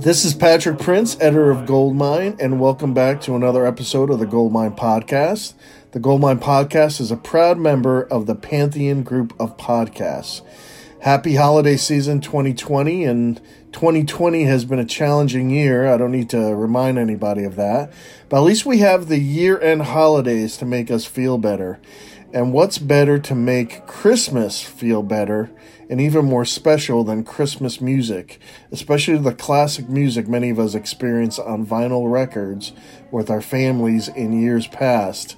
This is Patrick Prince, editor of Goldmine, and welcome back to another episode of the Goldmine Podcast. The Goldmine Podcast is a proud member of the Pantheon group of podcasts. Happy holiday season 2020, and 2020 has been a challenging year. I don't need to remind anybody of that. But at least we have the year end holidays to make us feel better. And what's better to make Christmas feel better and even more special than Christmas music, especially the classic music many of us experience on vinyl records with our families in years past.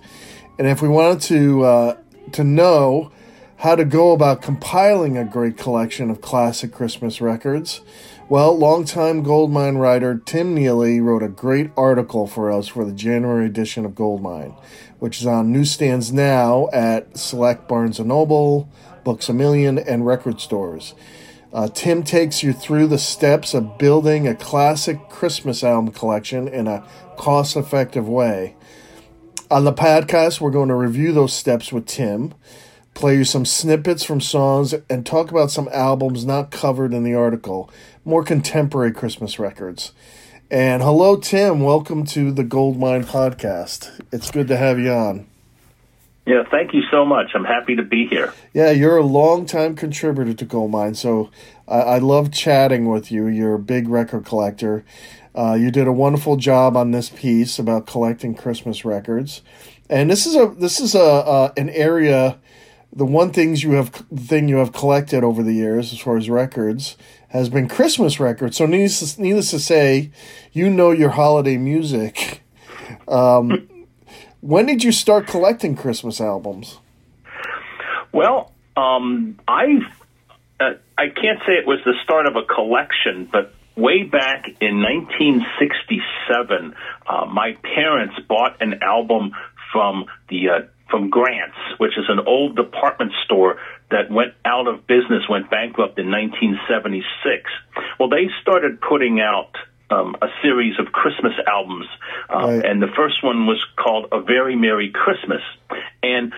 And if we wanted to uh, to know how to go about compiling a great collection of classic Christmas records, well, longtime Goldmine writer Tim Neely wrote a great article for us for the January edition of Goldmine, which is on newsstands now at select Barnes & Noble, Books A Million, and record stores. Uh, Tim takes you through the steps of building a classic Christmas album collection in a cost effective way. On the podcast, we're going to review those steps with Tim, play you some snippets from songs, and talk about some albums not covered in the article, more contemporary Christmas records. And hello, Tim. Welcome to the Goldmine Podcast. It's good to have you on. Yeah, thank you so much. I'm happy to be here. Yeah, you're a longtime contributor to Goldmine, so I, I love chatting with you. You're a big record collector. Uh, you did a wonderful job on this piece about collecting Christmas records, and this is a this is a uh, an area. The one things you have thing you have collected over the years, as far as records, has been Christmas records. So needless to, needless to say, you know your holiday music. Um, when did you start collecting Christmas albums? Well, um, I uh, I can't say it was the start of a collection, but way back in 1967, uh, my parents bought an album from the uh, from Grants, which is an old department store that went out of business, went bankrupt in 1976. Well, they started putting out um, a series of Christmas albums, uh, right. and the first one was called "A Very Merry Christmas," and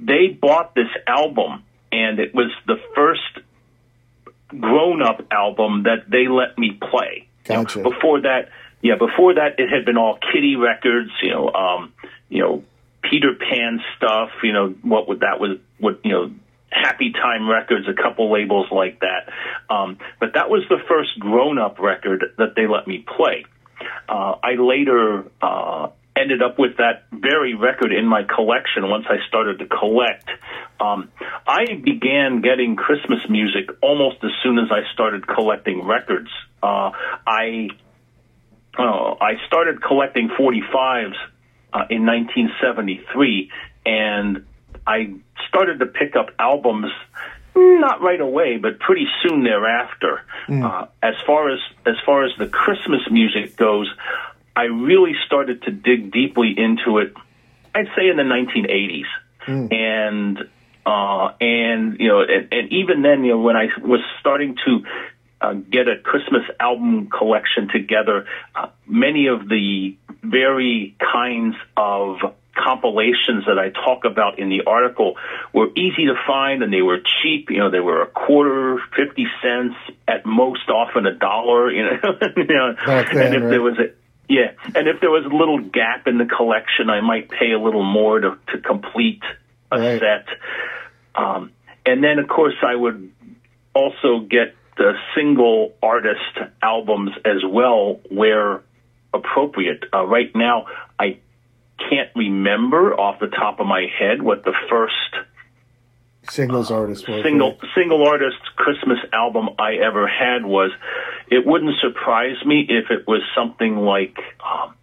they bought this album, and it was the first grown-up album that they let me play. Gotcha. You know, before that, yeah, before that, it had been all kiddie records, you know, um, you know, Peter Pan stuff, you know, what would that was what you know Happy Time Records, a couple labels like that. Um, but that was the first grown up record that they let me play. Uh, I later uh, ended up with that very record in my collection once I started to collect. Um, I began getting Christmas music almost as soon as I started collecting records. Uh, I uh, I started collecting 45s uh, in 1973, and I started to pick up albums not right away, but pretty soon thereafter. Mm. Uh, as far as as far as the Christmas music goes, I really started to dig deeply into it. I'd say in the 1980s, mm. and uh, and you know, and, and even then, you know, when I was starting to uh, get a Christmas album collection together, uh, many of the very kinds of compilations that I talk about in the article were easy to find and they were cheap. You know, they were a quarter, fifty cents, at most often a dollar. You know, you know then, and if right? there was a yeah, and if there was a little gap in the collection, I might pay a little more to to complete a right. set. Um, and then, of course, I would also get the single artist albums as well, where appropriate. Uh, right now, I can't remember off the top of my head what the first singles artist was. Single single artist Christmas album I ever had was. It wouldn't surprise me if it was something like. Um,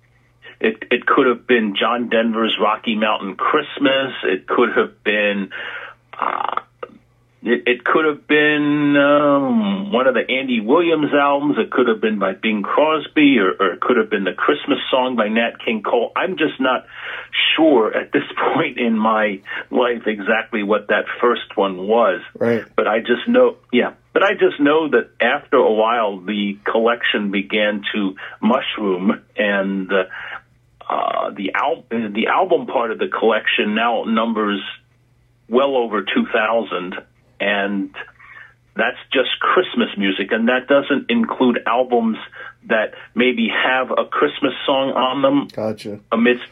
it it could have been John Denver's Rocky Mountain Christmas. It could have been. Uh, it, it could have been um, one of the Andy Williams albums. It could have been by Bing Crosby, or, or it could have been the Christmas song by Nat King Cole. I'm just not sure at this point in my life exactly what that first one was. Right. But I just know, yeah. But I just know that after a while, the collection began to mushroom, and uh, uh, the al- the album part of the collection now numbers well over two thousand and that's just Christmas music, and that doesn't include albums that maybe have a Christmas song on them. Gotcha. Amidst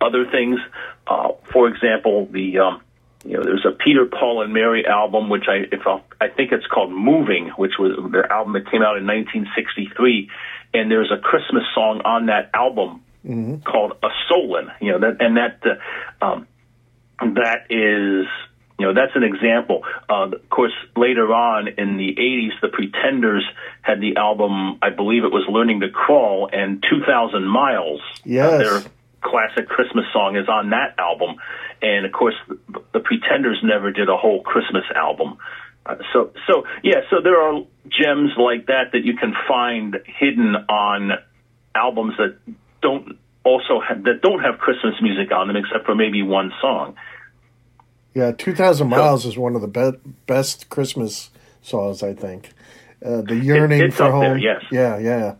other things, uh, for example, the um, you know there's a Peter Paul and Mary album, which I if I'll, I think it's called Moving, which was the album that came out in 1963, and there's a Christmas song on that album mm-hmm. called A' Soalin'. You know that and that uh, um, that is you know, that's an example. Uh, of course, later on in the 80s, the Pretenders had the album, I believe it was Learning to Crawl, and 2,000 Miles. Yes. Their classic Christmas song is on that album. And of course, the, the Pretenders never did a whole Christmas album. Uh, so, so yeah, so there are gems like that that you can find hidden on albums that don't also have, that don't have Christmas music on them, except for maybe one song. Yeah, 2,000 Miles is one of the be- best Christmas songs, I think. Uh, the yearning it, for home. There, yes. Yeah, yeah.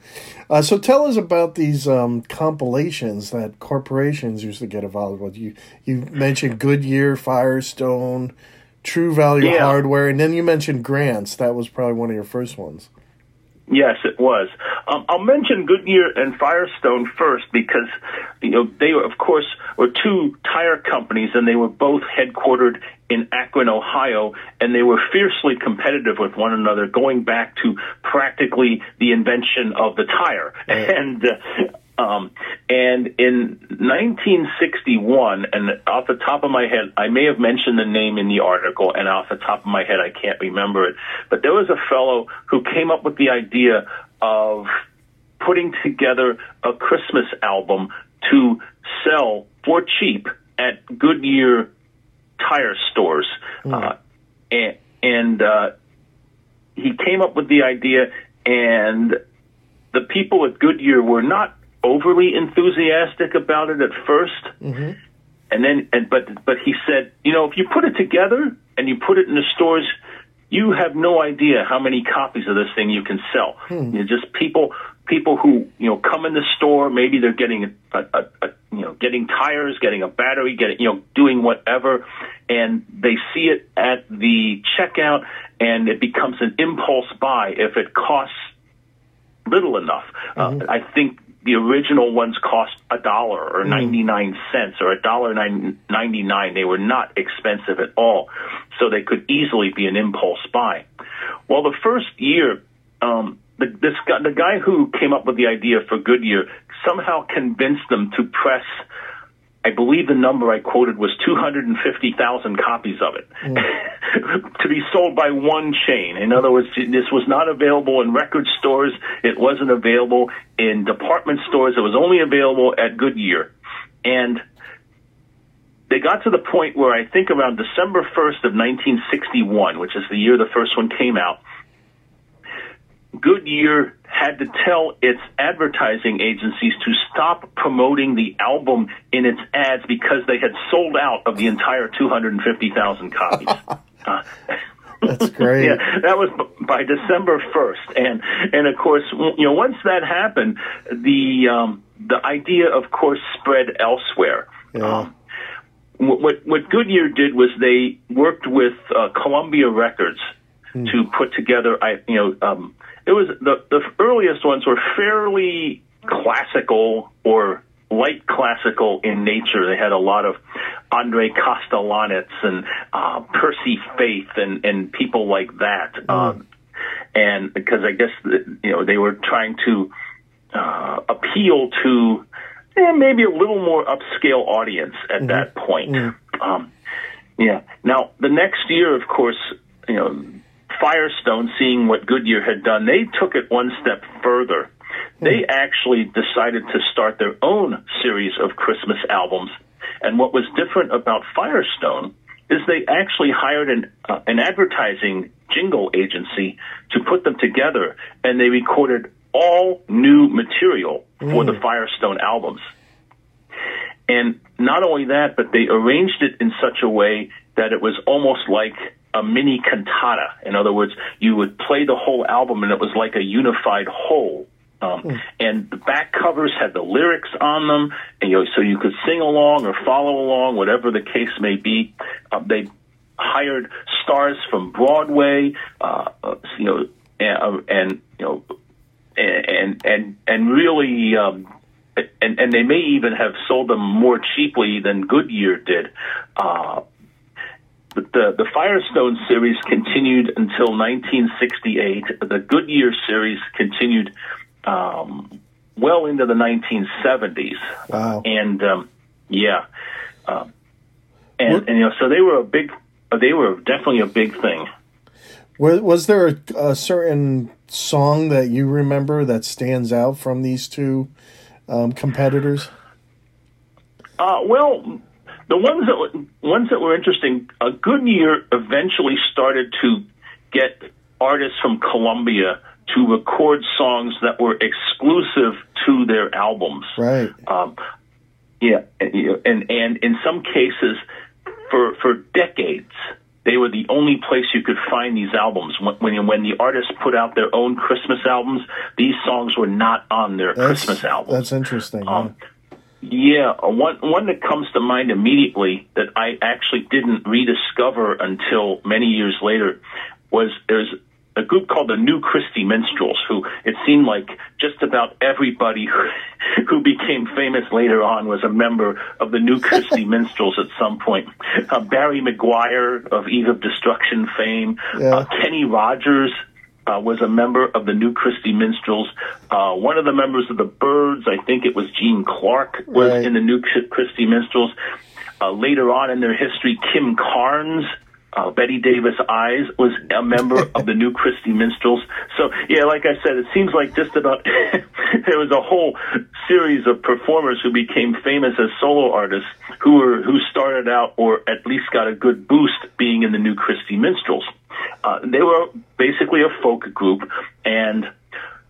Uh, so tell us about these um, compilations that corporations used to get involved with. You you mentioned Goodyear, Firestone, True Value yeah. Hardware, and then you mentioned Grants. That was probably one of your first ones. Yes, it was. Um, I'll mention Goodyear and Firestone first because you know they, of course, were two tire companies, and they were both headquartered in Akron, Ohio, and they were fiercely competitive with one another, going back to practically the invention of the tire. Right. And uh, um, and in 1961, and off the top of my head, I may have mentioned the name in the article, and off the top of my head, I can't remember it. But there was a fellow who came up with the idea of putting together a Christmas album to sell for cheap at Goodyear tire stores. Mm. Uh, and and uh, he came up with the idea, and the people at Goodyear were not overly enthusiastic about it at 1st mm-hmm. and then and but but he said, you know, if you put it together and you put it in the stores, you have no idea how many copies of this thing you can sell. Hmm. You know, just people people who you know come in the store, maybe they're getting a, a, a you know getting tires, getting a battery, getting you know doing whatever, and they see it at the checkout, and it becomes an impulse buy if it costs little enough. Uh, mm-hmm. Uh, I think the original ones cost a dollar or mm. 99 cents or a dollar 99. They were not expensive at all. So they could easily be an impulse buy. Well, the first year, um, the, this guy, the guy who came up with the idea for Goodyear somehow convinced them to press I believe the number I quoted was 250,000 copies of it mm. to be sold by one chain. In other words, this was not available in record stores. It wasn't available in department stores. It was only available at Goodyear. And they got to the point where I think around December 1st of 1961, which is the year the first one came out, Goodyear had to tell its advertising agencies to stop promoting the album in its ads because they had sold out of the entire 250,000 copies. uh, That's great. yeah, that was by December 1st. And and of course, you know, once that happened, the um the idea of course spread elsewhere. Yeah. Um, what what Goodyear did was they worked with uh, Columbia Records hmm. to put together I you know um it was the the earliest ones were fairly classical or light classical in nature. They had a lot of Andre Kostelanetz and uh, Percy Faith and and people like that. Mm. Um, and because I guess you know they were trying to uh, appeal to eh, maybe a little more upscale audience at mm-hmm. that point. Mm. Um, yeah. Now the next year, of course, you know Firestone, seeing what Goodyear had done, they took it one step further. They hmm. actually decided to start their own series of Christmas albums. And what was different about Firestone is they actually hired an, uh, an advertising jingle agency to put them together, and they recorded all new material mm. for the hmm. Firestone albums. And not only that, but they arranged it in such a way that it was almost like a mini cantata. In other words, you would play the whole album and it was like a unified whole. Um, mm. And the back covers had the lyrics on them, and you know, so you could sing along or follow along, whatever the case may be. Uh, they hired stars from Broadway, uh, uh, you know, and, and you know, and and and really. Um, and, and they may even have sold them more cheaply than Goodyear did. Uh, but the, the Firestone series continued until 1968. The Goodyear series continued um, well into the 1970s. Wow. And um, yeah, uh, and, and you know, so they were a big, they were definitely a big thing. Was, was there a, a certain song that you remember that stands out from these two um, competitors? Uh, well, the ones that were, ones that were interesting, uh, Goodyear eventually started to get artists from Columbia to record songs that were exclusive to their albums. Right. Um, yeah, and, and and in some cases, for for decades, they were the only place you could find these albums. When when, when the artists put out their own Christmas albums, these songs were not on their That's, Christmas albums. That's interesting. Um, yeah, uh, one one that comes to mind immediately that I actually didn't rediscover until many years later was there's a group called the New Christy Minstrels, who it seemed like just about everybody who, who became famous later on was a member of the New Christy Minstrels at some point. Uh, Barry McGuire of Eve of Destruction fame, Yeah. uh, Kenny Rogers. Uh, was a member of the New Christy Minstrels. Uh, one of the members of the Byrds, I think it was Gene Clark, was Right. in the New Christy Minstrels. Uh, later on in their history, Kim Carnes, uh, Bette Davis Eyes was a member of the New Christy Minstrels. So, yeah, like I said, it seems like just about there was a whole series of performers who became famous as solo artists who were who started out or at least got a good boost being in the New Christy Minstrels. Uh, they were basically a folk group, and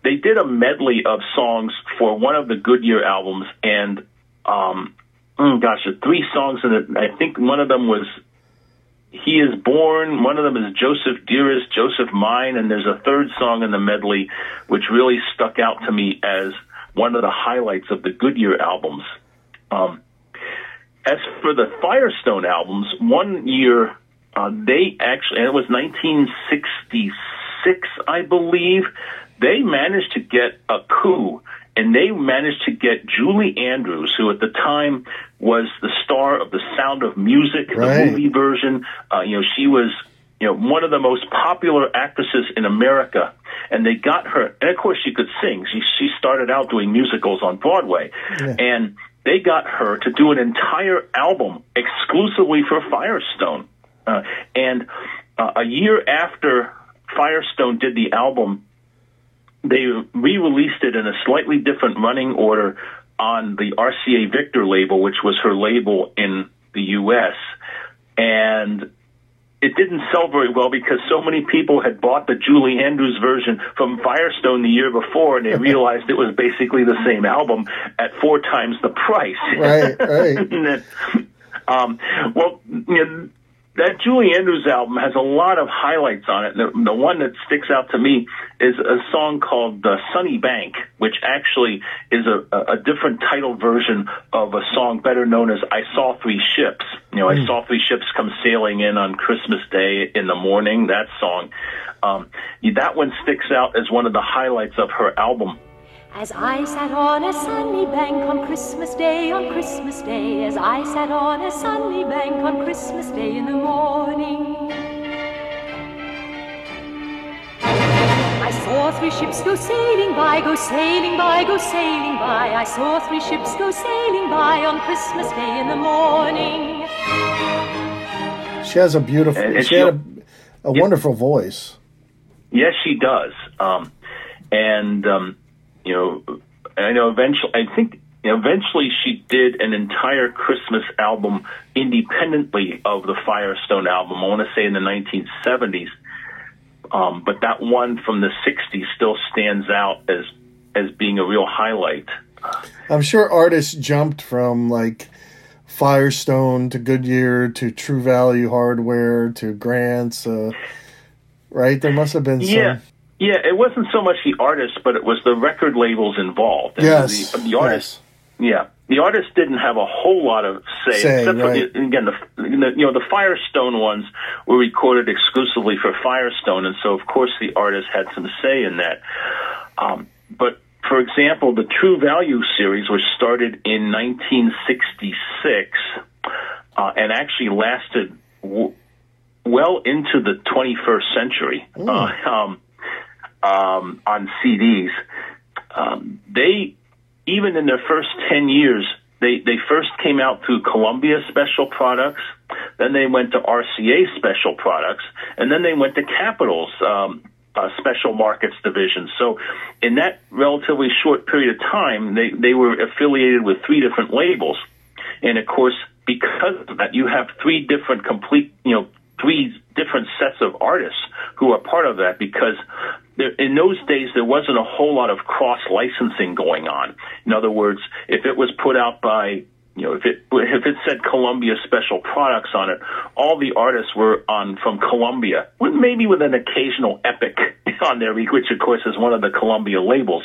they did a medley of songs for one of the Goodyear albums, and um, oh gosh, three songs in it. I think one of them was "He Is Born." One of them is "Joseph Dearest," "Joseph Mine," and there's a third song in the medley which really stuck out to me as one of the highlights of the Goodyear albums. Um, as for the Firestone albums, one year uh, they actually, and it was 1966, I believe, they managed to get a coup and they managed to get Julie Andrews, who at the time was the star of The Sound of Music, Right. the movie version. Uh, you know, she was, you know, one of the most popular actresses in America. And they got her, and of course she could sing. She, she started out doing musicals on Broadway. And they got her to do an entire album exclusively for Firestone. Uh, and uh, a year after Firestone did the album, they re-released it in a slightly different running order on the RCA Victor label, which was her label in the U.S. And it didn't sell very well because so many people had bought the Julie Andrews version from Firestone the year before, and they realized it was basically the same album at four times the price. Right, right. Um, well, you know, that Julie Andrews album has a lot of highlights on it. The, the one that sticks out to me is a song called uh, "Sunny Bank," which actually is a, a different title version of a song better known as "I Saw Three Ships." You know, I saw three ships come sailing in on Christmas Day in the morning. That song, um, that one sticks out as one of the highlights of her album. As I sat on a sunny bank on Christmas Day, on Christmas Day, as I sat on a sunny bank on Christmas Day in the morning. I saw three ships go sailing by, go sailing by, go sailing by. I saw three ships go sailing by on Christmas Day in the morning. She has a beautiful. And- and she had a, she'll- wonderful voice. Yes, she does. Um, and um, you know, I know eventually. I think eventually she did an entire Christmas album independently of the Firestone album. I want to say in the 1970s. Um, but that one from the 60s still stands out as as being a real highlight. I'm sure artists jumped from like Firestone to Goodyear to True Value Hardware to Grants. Uh, right? There must have been some. Yeah. It wasn't so much the artists, but it was the record labels involved. And Yes. The, the artists, yeah. the artist didn't have a whole lot of say, Say, except right. for the, again the, the you know the Firestone ones were recorded exclusively for Firestone, and so of course the artist had some say in that. Um, but for example, the True Value series was started in 1966 uh, and actually lasted w- well into the 21st century uh, um, um, on CDs. Um, they even in their first 10 years, they, they first came out through Columbia Special Products, then they went to RCA Special Products, and then they went to Capitol's um, uh, Special Markets Division. So, in that relatively short period of time, they, they were affiliated with three different labels. And of course, because of that, you have three different complete, you know, three different sets of artists who are part of that because there, in those days there wasn't a whole lot of cross licensing going on. In other words, if it was put out by you know, if it if it said Columbia Special Products on it, all the artists were on from Columbia, with maybe with an occasional Epic on there, which of course is one of the Columbia labels.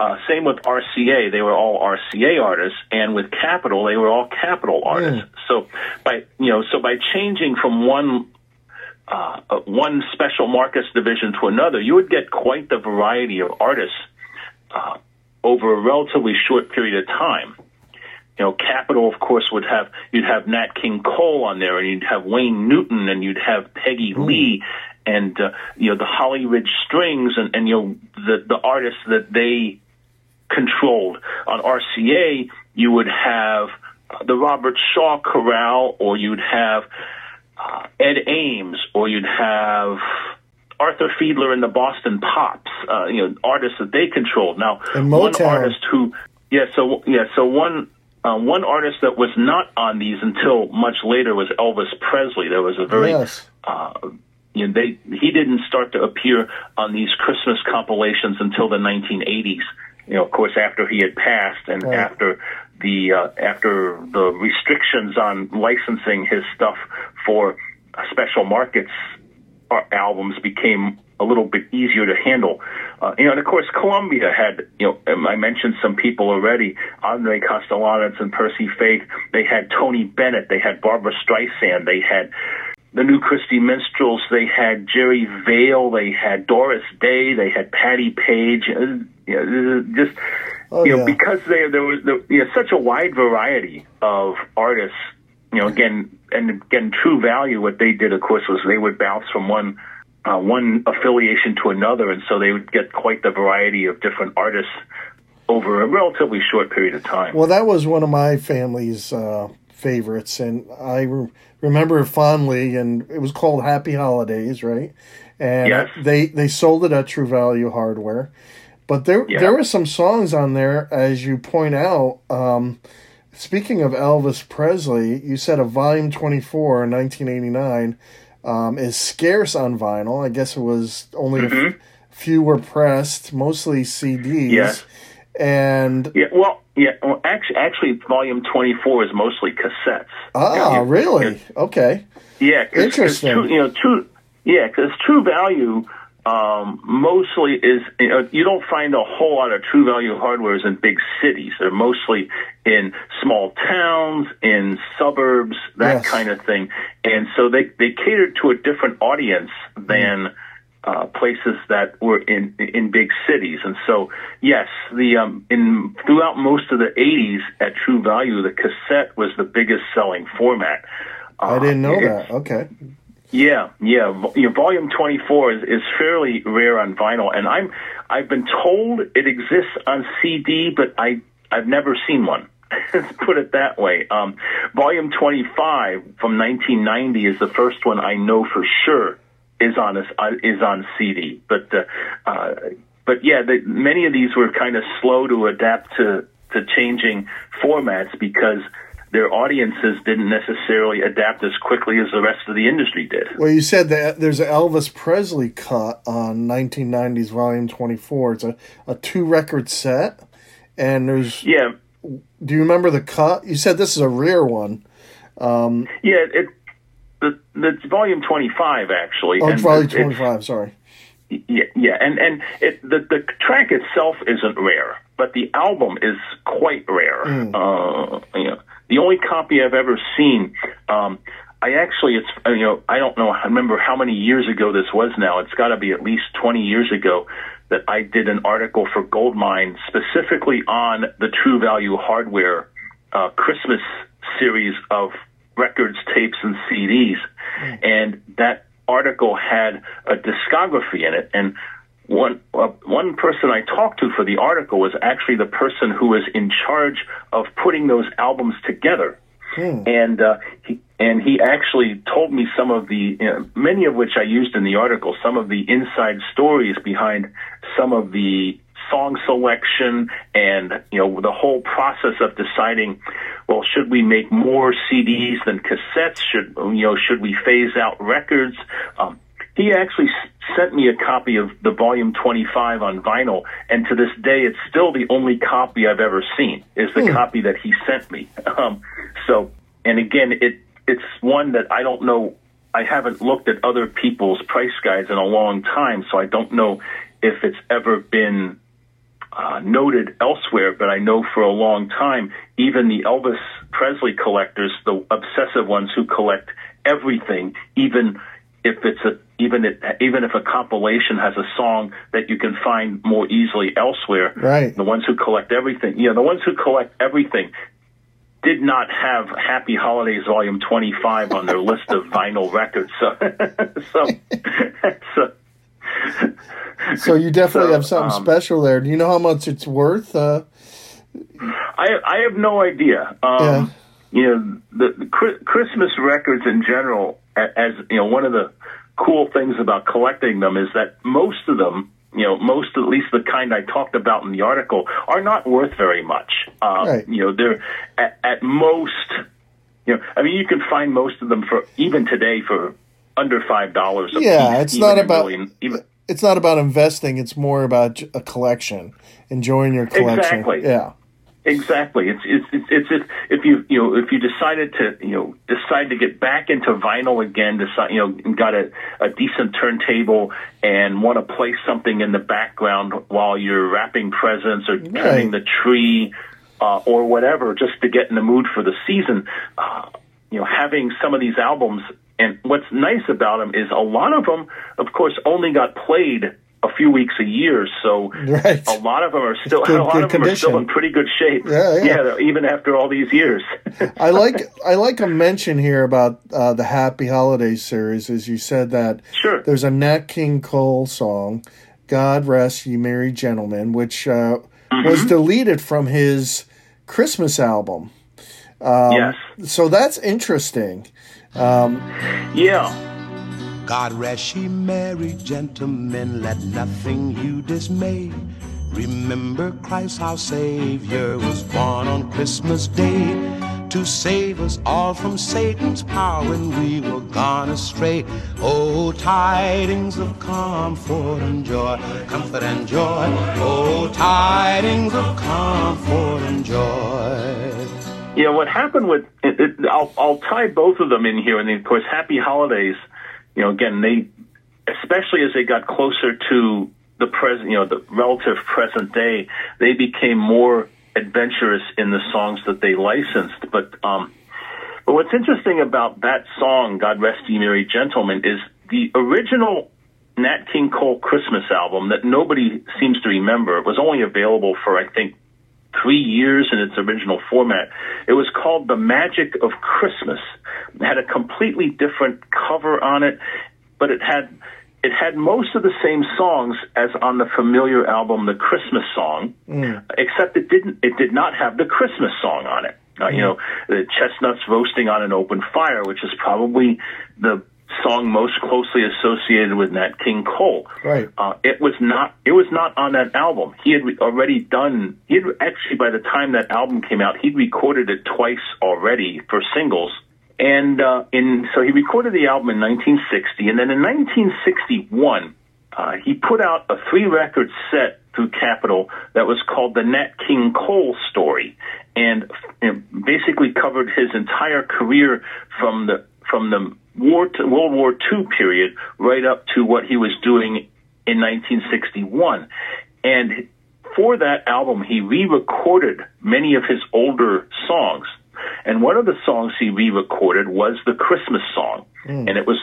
Uh, same with RCA; they were all RCA artists, and with Capitol, they were all Capitol artists. So by you know, so by changing from one uh, uh, one special markets division to another, you would get quite the variety of artists uh, over a relatively short period of time. You know, Capitol, of course, would have you'd have Nat King Cole on there, and you'd have Wayne Newton, and you'd have Peggy Lee, and uh, you know the Hollyridge Strings, and, and you know the the artists that they controlled. On RCA, you would have uh, the Robert Shaw Chorale, or you'd have uh, Ed Ames, or you'd have Arthur Fiedler and the Boston Pops, uh, you know, artists that they controlled. Now, one artist who, yeah, so yeah, so one. Uh, one artist that was not on these until much later was Elvis Presley. There was a very Yes. uh, you know, they he didn't start to appear on these Christmas compilations until the 1980s. You know, of course, after he had passed and Right. after the uh, after the restrictions on licensing his stuff for uh, special markets uh, albums became a little bit easier to handle. Uh, you know, and of course, Columbia had, you know, um, I mentioned some people already, Andre Kostelanetz and Percy Faith. They had Tony Bennett. They had Barbra Streisand. They had the New Christy Minstrels. They had Jerry Vale. They had Doris Day. They had Patti Page. Know, just Oh, you know, yeah. because there there was there, you know, such a wide variety of artists. You know, again, and again, True Value. What they did, of course, was they would bounce from one uh, one affiliation to another, and so they would get quite the variety of different artists over a relatively short period of time. Well, that was one of my family's uh, favorites, and I re- remember fondly. And it was called Happy Holidays, right? And Yes. they they sold it at True Value Hardware, but there Yeah. there were some songs on there, as you point out. Um, speaking of Elvis Presley, you said a volume twenty four in nineteen eighty nine um, is scarce on vinyl. I guess it was only a f- Mm-hmm. few were pressed, mostly CDs. Yes. And Yeah, well, yeah, well, actually, actually, volume twenty-four is mostly cassettes. ah, really? Okay. Yeah, cause, 'cause Interesting. true, you know, true. Yeah, because True Value um, mostly is you, know, you don't find a whole lot of True Value hardwares in big cities. They're mostly in small towns, in suburbs, that Yes. kind of thing. And so they they catered to a different audience than. Uh, places that were in in big cities, and so yes, the um, in throughout most of the '80s at True Value, the cassette was the biggest selling format. I didn't know Uh, that. Okay. Yeah, yeah. Vo- You know, volume 24 is, is fairly rare on vinyl, and I'm I've been told it exists on CD, but I I've never seen one. Let's put it that way. Um, volume 25 from 1990 is the first one I know for sure is on a, uh, is on CD. But uh, uh, but yeah, the, many of these were kind of slow to adapt to to changing formats because their audiences didn't necessarily adapt as quickly as the rest of the industry did. Well, you said that there's an Elvis Presley cut on 1990s Volume 24. It's a, a two record set. And there's, Yeah, do you remember the cut? You said this is a rare one. yeah. It the the volume twenty five actually. Oh, Volume 25, sorry. Yeah, yeah, and and it the the track itself isn't rare. but the album is quite rare. Uh, you know, the only copy I've ever seen. Um, I actually, it's uh, you know, I don't know. I remember how many years ago this was. Now it's got to be at least twenty years ago that I did an article for Goldmine specifically on the True Value Hardware uh, Christmas series of records, tapes, and CDs, and that article had a discography in it, and one uh, one person I talked to for the article was actually the person who was in charge of putting those albums together, and uh, he and he actually told me some of the you know, many of which I used in the article, some of the inside stories behind some of the song selection and you know the whole process of deciding well should we make more CDs than cassettes? Should you know should we phase out records? Um, he actually sent me a copy of the volume 25 on vinyl and to this day it's still the only copy I've ever seen is the copy that he sent me. Um, so and again it it's one that I don't know I haven't looked at other people's price guides in a long time so I don't know if it's ever been uh, noted elsewhere, but I know for a long time, even the Elvis Presley collectors, the obsessive ones who collect everything, even if it's a even if even if a compilation has a song that you can find more easily elsewhere, Right. the ones who collect everything, you know, the ones who collect everything did not have Happy Holidays Volume 25 on their list of vinyl records. So, so, so So you definitely So, have something um, special there. Do you know how much it's worth? Uh, I I have no idea. Um, You know, the, the Christmas records in general, as you know, one of the cool things about collecting them is that most of them, you know, most at least the kind I talked about in the article, are not worth very much. Um, Right. You know, they're at, at most. You know, I mean, you can find most of them for even today for under five dollars. Yeah, it's not about- really, even it's not about investing; it's more about a collection, enjoying your collection. Exactly. Yeah. Exactly. It's it's it's, it's if, if you you know if you decided to you know decide to get back into vinyl again, decide you know got a, a decent turntable and want to play something in the background while you're wrapping presents or turning the tree uh, or whatever, just to get in the mood for the season. Uh, you know, having some of these albums. And what's nice about them is a lot of them, of course, only got played a few weeks a year. So Right. a lot of them are still good- a lot of them are still in pretty good shape. Yeah, yeah. even after all these years. I like I like a mention here about uh, the Happy Holidays series. As you said that Sure. there's a Nat King Cole song, "God Rest Ye Merry Gentlemen," which uh, Mm-hmm. was deleted from his Christmas album. yes. So that's interesting. Yeah. God rest ye merry gentlemen, let nothing you dismay. Remember Christ our Savior was born on Christmas Day to save us all from Satan's power when we were gone astray. Oh, tidings of comfort and joy, comfort and joy. Oh, tidings of comfort and joy. Yeah, what happened with it, it, I'll I'll tie both of them in here, and then, of course, Happy Holidays. You know, again, they especially as they got closer to the present, you know, the relative present day, they became more adventurous in the songs that they licensed. But um, but what's interesting about that song, "God Rest Ye Merry Gentlemen," is the original Nat King Cole Christmas album that nobody seems to remember. It was only available for I think three years in its original format. It was called The Magic of Christmas. It had a completely different cover on it, but it had it had most of the same songs as on the familiar album The Christmas Song, except it didn't it did not have the Christmas song on it. Uh, You know, the chestnuts roasting on an open fire, which is probably the song most closely associated with Nat King Cole. Right. Uh, it was not. It was not on that album. He had already done. He had actually by the time that album came out, he'd recorded it twice already for singles. And uh, in so he recorded the album in 1960, and then in 1961, uh, he put out a three-record set through Capitol that was called the Nat King Cole Story, and basically covered his entire career from the from the war to World War II period right up to what he was doing in 1961. And for that album, he re-recorded many of his older songs. And one of the songs he re-recorded was the Christmas song. And it was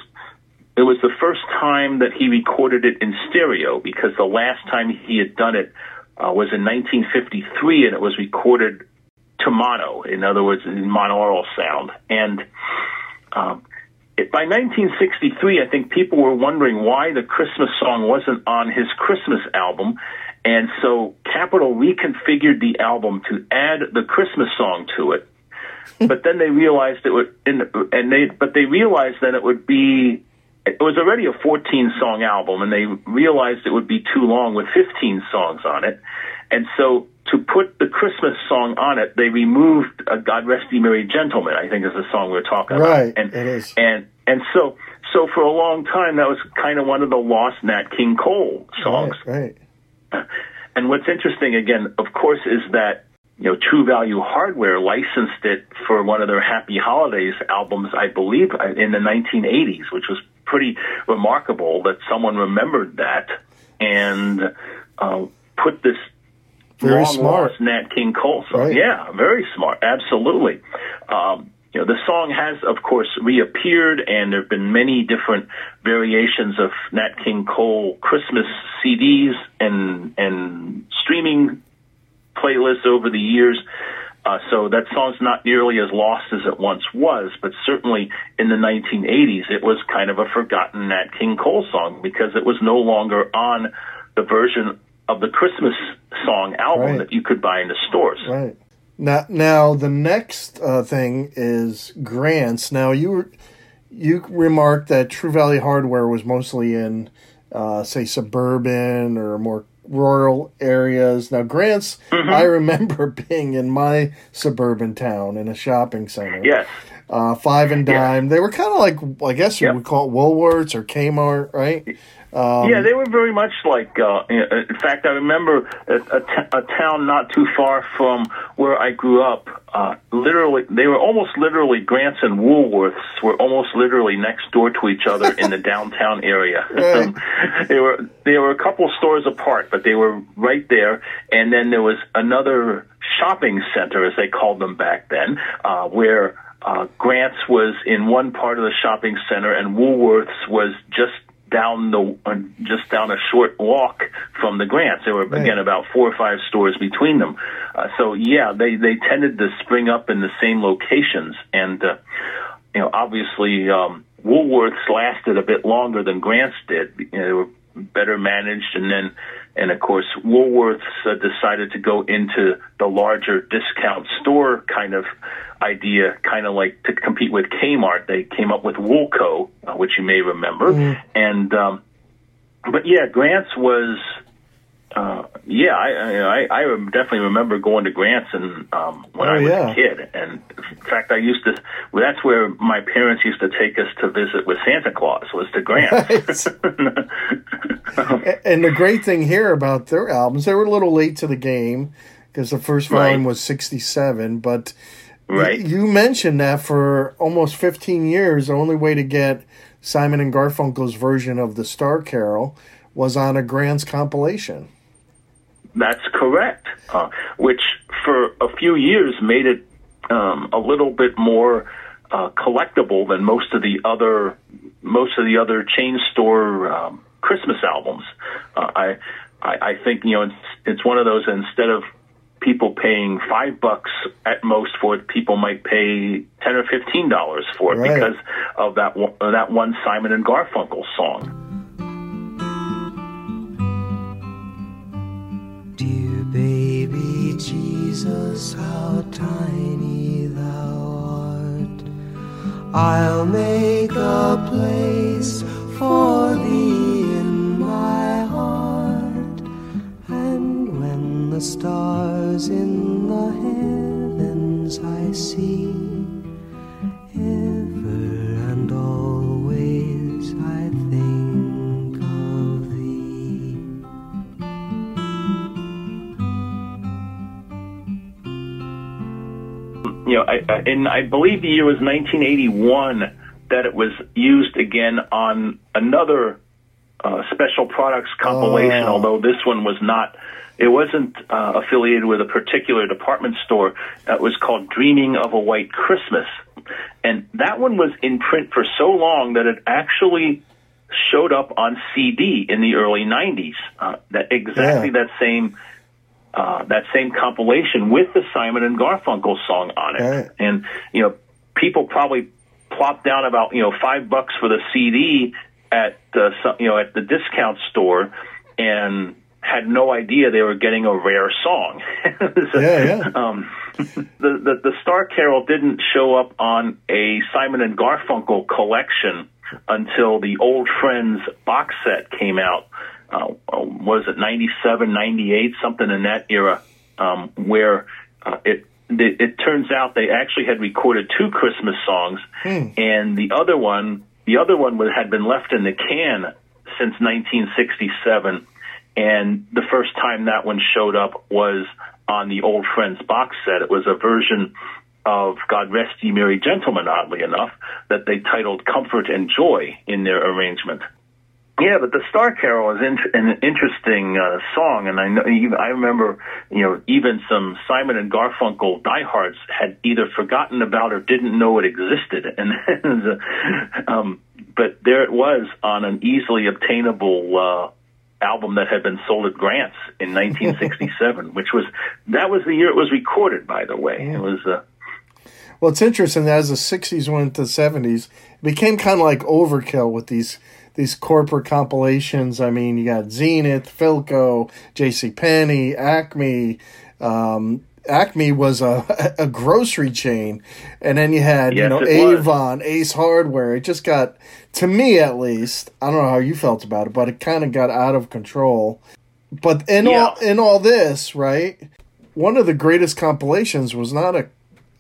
it was the first time that he recorded it in stereo because the last time he had done it uh, was in 1953 and it was recorded to mono, in other words, in monaural sound. And um, it, by 1963, I think people were wondering why the Christmas song wasn't on his Christmas album. And so Capitol reconfigured the album to add the Christmas song to it. but then they realized it would, in, and they, but they realized that it would be it was already a 14 song album and they realized it would be too long with 15 songs on it. And so to put the Christmas song on it, they removed uh, God Rest Ye Merry Gentlemen, I think is the song we are talking Right, about. And, it is. And, and so, so for a long time, that was kind of one of the lost Nat King Cole songs. Right, right. And what's interesting, again, of course, is that you know True Value Hardware licensed it for one of their Happy Holidays albums, I believe, in the 1980s, which was pretty remarkable that someone remembered that and uh, put this Very long smart. lost Nat King Cole song. Right. Yeah, very smart, absolutely. Um, you know, the song has, of course, reappeared, and there have been many different variations of Nat King Cole Christmas CDs and and streaming playlists over the years. Uh, so that song's not nearly as lost as it once was, but certainly in the 1980s, it was kind of a forgotten Nat King Cole song because it was no longer on the version of the Christmas song album Right. that you could buy in the stores. Right. Now, now the next uh, thing is grants. Now you were, you remarked that True Value Hardware was mostly in, uh, say, suburban or more rural areas. Now grants, Mm-hmm. I remember being in my suburban town in a shopping center. Yes. Uh, five and dime. They were kind of like, I guess you Yep. would call it Woolworths or Kmart, right? Um, yeah, they were very much like. Uh, in fact, I remember a, a, t- a town not too far from where I grew up. Uh, literally, they were almost literally Grants and Woolworths were almost literally next door to each other in the downtown area. Right. Um, they were they were a couple stores apart, but they were right there. And then there was another shopping center, as they called them back then, uh, where. Uh, Grants was in one part of the shopping center, and Woolworths was just down the uh, just down a short walk from the Grants. There were Right. again about four or five stores between them. Uh, so yeah, they they tended to spring up in the same locations, and uh, you know obviously um, Woolworths lasted a bit longer than Grants did. You know, they were better managed, and then and of course Woolworths uh, decided to go into the larger discount store kind of idea, kind of like to compete with Kmart. They came up with Woolco, uh, which you may remember, and um, but yeah, Grants was. Uh, yeah, I, I I definitely remember going to Grants and um, when Oh, I was yeah. a kid, and in fact, I used to. Well, that's where my parents used to take us to visit with Santa Claus was to Grants. A- And the great thing here about their albums, they were a little late to the game because the first volume Right. was 67. But Right. you mentioned that for almost 15 years, the only way to get Simon and Garfunkel's version of the Star Carol was on a Grant's compilation. That's correct. Uh, which for a few years made it um, a little bit more uh, collectible than most of the other most of the other chain store um, Christmas albums. Uh, I, I I think you know it's it's one of those instead of people paying five bucks at most for it, people might pay ten or fifteen dollars for it Right. because of that one, that one Simon and Garfunkel song. Jesus, how tiny thou art. I'll make a place for thee in my heart. And when the stars in the heavens I see, you know, I, I, and I believe the year was 1981 that it was used again on another uh, special products compilation. Oh. Although this one was not, it wasn't uh, affiliated with a particular department store. It was called Dreaming of a White Christmas, and that one was in print for so long that it actually showed up on CD in the early '90s. Uh, that exactly Yeah. that same uh, that same compilation with the Simon and Garfunkel song on it. Right. And you know, people probably plopped down about you know five bucks for the CD at the so- you know at the discount store, and had no idea they were getting a rare song. So, Yeah, yeah. Um, the, the the Star Carol didn't show up on a Simon and Garfunkel collection until the Old Friends box set came out. Uh, was it 97, 98, something in that era, um, where uh, it, it it turns out they actually had recorded two Christmas songs, and the other one the other one was, had been left in the can since 1967, and the first time that one showed up was on the Old Friends box set. It was a version of God Rest Ye Merry Gentlemen, oddly enough, that they titled Comfort and Joy in their arrangement. Yeah, but the Star Carol is in, an interesting uh, song, and I know even, I remember, you know, even some Simon and Garfunkel diehards had either forgotten about or didn't know it existed, and um, but there it was on an easily obtainable uh, album that had been sold at Grants in 1967, which was that was the year it was recorded. By the way, it was. Uh, Well, it's interesting that as the '60s went to the '70s, it became kind of like overkill with these these corporate compilations. I mean, you got Zenith, Philco, J.C. Penney, Acme. Um, Acme was a, a grocery chain, and then you had you know it was. Avon, Ace Hardware. It just got, to me at least, I don't know how you felt about it, but it kind of got out of control. But in all in all this, right? One of the greatest compilations was not a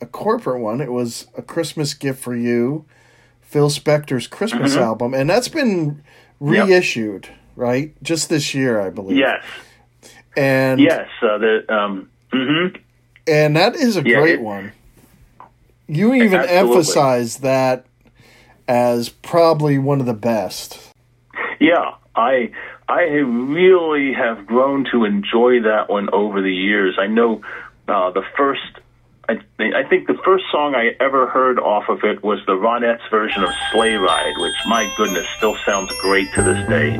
a corporate one. It was a Christmas gift for you, Phil Spector's Christmas Mm-hmm. album, and that's been reissued, right? Just this year, I believe. yes, and yes, uh, the um, hmm and that is a Yeah, great it- one. You even Absolutely. emphasize that as probably one of the best. Yeah, I I really have grown to enjoy that one over the years. I know uh, the first. I, I think the first song I ever heard off of it was the Ronettes version of Sleigh Ride, which, my goodness, still sounds great to this day.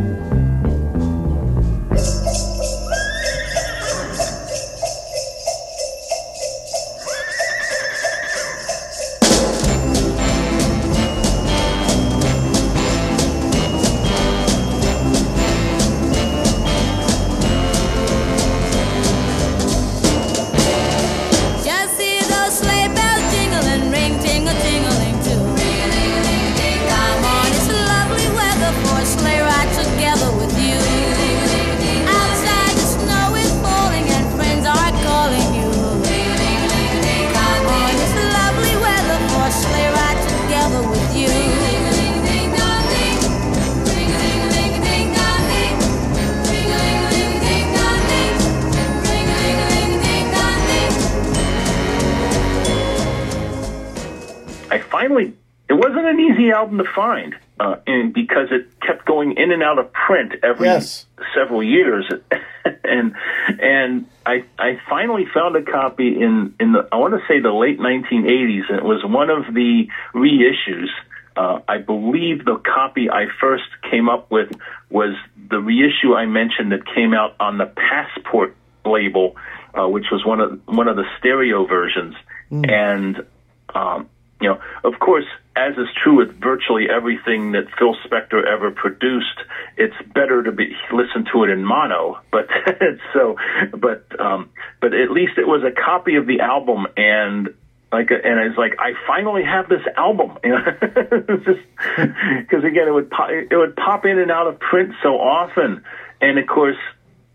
Easy album to find, uh, and because it kept going in and out of print every Yes. several years, and and I I finally found a copy in in the I want to say the late 1980s, and it was one of the reissues. Uh, I believe the copy I first came up with was the reissue I mentioned that came out on the Passport label, uh, which was one of one of the stereo versions, and um, you know, of course, as is true with virtually everything that Phil Spector ever produced, it's better to be listen to it in mono. But so, but um, but at least it was a copy of the album, and like, and it's like I finally have this album, you because again, it would pop, it would pop in and out of print so often, and of course,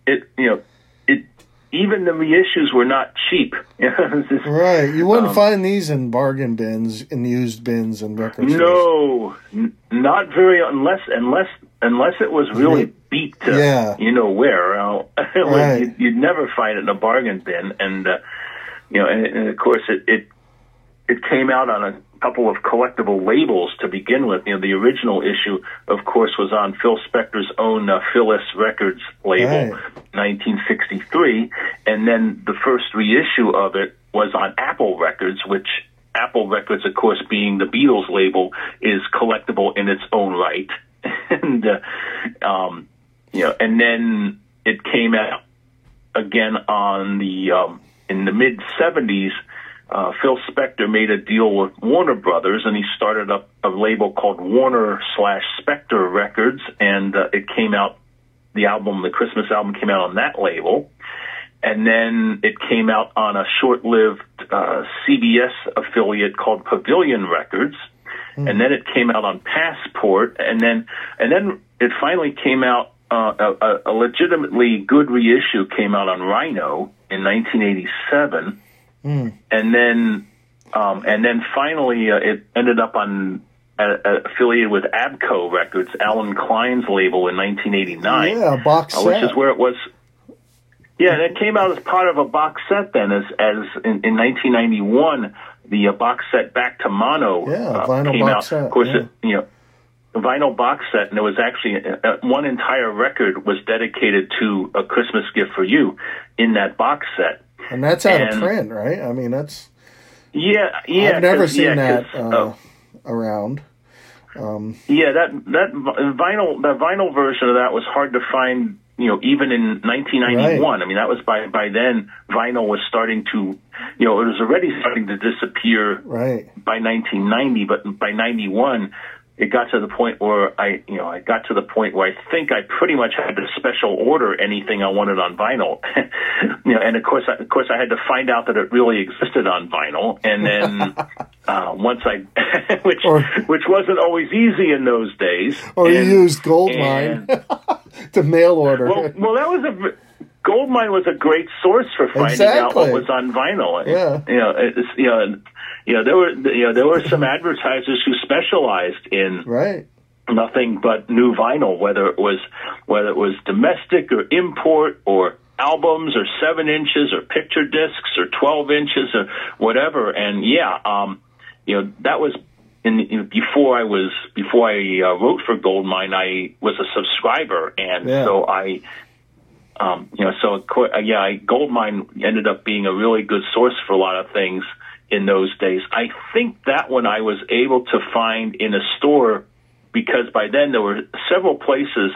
it you know, even the reissues were not cheap. You know, it's just- Right. You wouldn't Um, find these in bargain bins, in used bins and record stores. No, n- not very unless unless unless it was really beat to Yeah. you know where. Uh, Right. you'd, you'd never find it in a bargain bin, and uh, you know, and, and of course it, it it came out on a couple of collectible labels to begin with. You know, the original issue, of course, was on Phil Spector's own uh, Philles Records label, Right. 1963, and then the first reissue of it was on Apple Records, which Apple Records, of course, being the Beatles label, is collectible in its own right. and uh, um, you know, and then it came out again on the um, in the mid '70s. Uh, Phil Spector made a deal with Warner Brothers, and he started up a label called Warner slash Spector Records, and uh, it came out. The album, the Christmas album, came out on that label, and then it came out on a short-lived uh, CBS affiliate called Pavilion Records, and then it came out on Passport, and then and then it finally came out. Uh, a- a legitimately good reissue came out on Rhino in 1987, and then um, and then finally uh, it ended up on. Uh, uh, affiliated with ABKCO Records, Allen Klein's label in 1989 Yeah, a box uh, which is where it was. Yeah, and it came out as part of a box set. Then, as as in, in 1991, the uh, box set Back to Mono Yeah, uh, vinyl came box out. set, Of course, yeah. it, you know, a vinyl box set, and it was actually uh, one entire record was dedicated to a Christmas gift for you in that box set. And that's out of print, right? I mean, that's Yeah, yeah. I've never seen yeah, that 'cause, uh, uh, around. Yeah, that that vinyl that vinyl version of that was hard to find. You know, even in 1991. I mean, that was by by then vinyl was starting to, you know, it was already starting to disappear Right. by 1990. But by 91, it got to the point where I, you know, I got to the point where I think I pretty much had to special order anything I wanted on vinyl. you know, and of course, I, of course, I had to find out that it really existed on vinyl, and then uh, once I, which Or- which wasn't always easy in those days. Or you used Goldmine to mail order. well, well, that was a Goldmine was a great source for finding out what was on vinyl. Yeah. you know, it's, you know, and, you know, there were you know there were some advertisers who specialized in right. nothing but new vinyl, whether it was whether it was domestic or import or albums or seven inches or picture discs or twelve inches or whatever. And yeah, um, you know that was in know, before I was before I uh, wrote for Goldmine. I was a subscriber, and Yeah. so I. Um, you know, so uh, yeah, I, Goldmine ended up being a really good source for a lot of things in those days. I think that one I was able to find in a store because by then there were several places